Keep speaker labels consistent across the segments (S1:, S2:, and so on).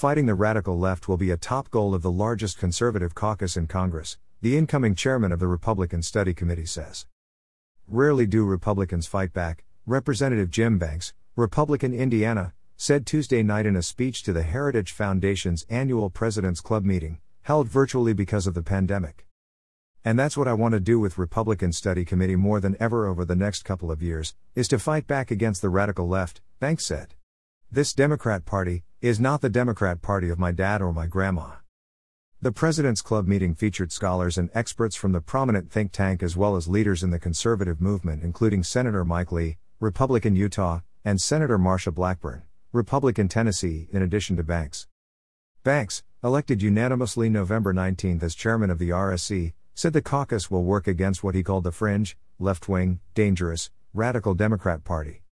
S1: Fighting the radical left will be a top goal of the largest conservative caucus in Congress, the incoming chairman of the Republican Study Committee says. Rarely do Republicans fight back, Representative Jim Banks, Republican Indiana, said Tuesday night in a speech to the Heritage Foundation's annual President's Club meeting, held virtually because of the pandemic. And that's what I want to do with Republican Study Committee more than ever over the next couple of years, is to fight back against the radical left, Banks said. This Democrat Party is not the Democrat Party of my dad or my grandma. The President's Club meeting featured scholars and experts from the prominent think tank as well as leaders in the conservative movement, including Senator Mike Lee, Republican Utah, and Senator Marsha Blackburn, Republican Tennessee, in addition to Banks. Banks, elected unanimously November 19 as chairman of the RSC, said the caucus will work against what he called the fringe, left wing, dangerous, radical Democrat Party.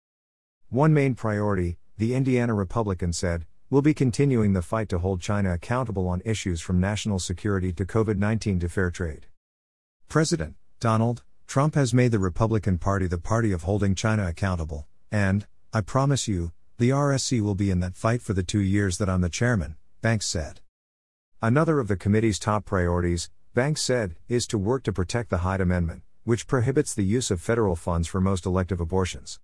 S1: One main priority, the Indiana Republican said, will be continuing the fight to hold China accountable on issues from national security to COVID 19 to fair trade. President Donald Trump has made the Republican Party the party of holding China accountable, and, I promise you, the RSC will be in that fight for the two years that I'm the chairman, Banks said. Another of the committee's top priorities, Banks said, is to work to protect the Hyde Amendment, which prohibits the use of federal funds for most elective abortions.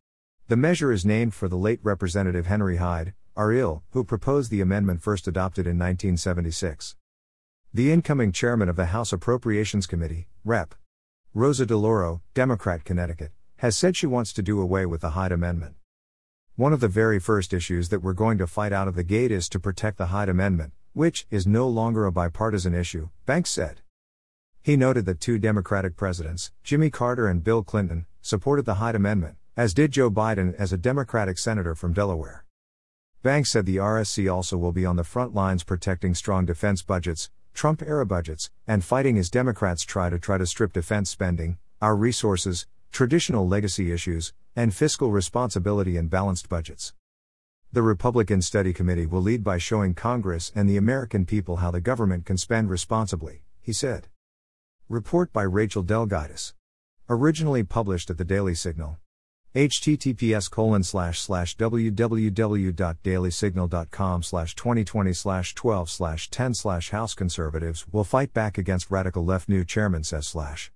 S1: The measure is named for the late Representative Henry Hyde, RIL, who proposed the amendment first adopted in 1976. The incoming chairman of the House Appropriations Committee, Rep. Rosa DeLauro, Democrat Connecticut, has said she wants to do away with the Hyde Amendment. One of the very first issues that we're going to fight out of the gate is to protect the Hyde Amendment, which is no longer a bipartisan issue, Banks said. He noted that two Democratic presidents, Jimmy Carter and Bill Clinton, supported the Hyde Amendment, as did Joe Biden as a Democratic senator from Delaware. Banks said the RSC also will be on the front lines protecting strong defense budgets, Trump era budgets, and fighting as Democrats try to try to strip defense spending, our resources, traditional legacy issues, and fiscal responsibility and balanced budgets. The Republican Study Committee will lead by showing Congress and the American people how the government can spend responsibly, he said. Report by Rachel del Guidice. Originally published at the Daily Signal. Https colon slash slash www.dailysignal.com slash 2020 slash 12 slash 10 slash House Conservatives. Will fight back against radical left new chairman says slash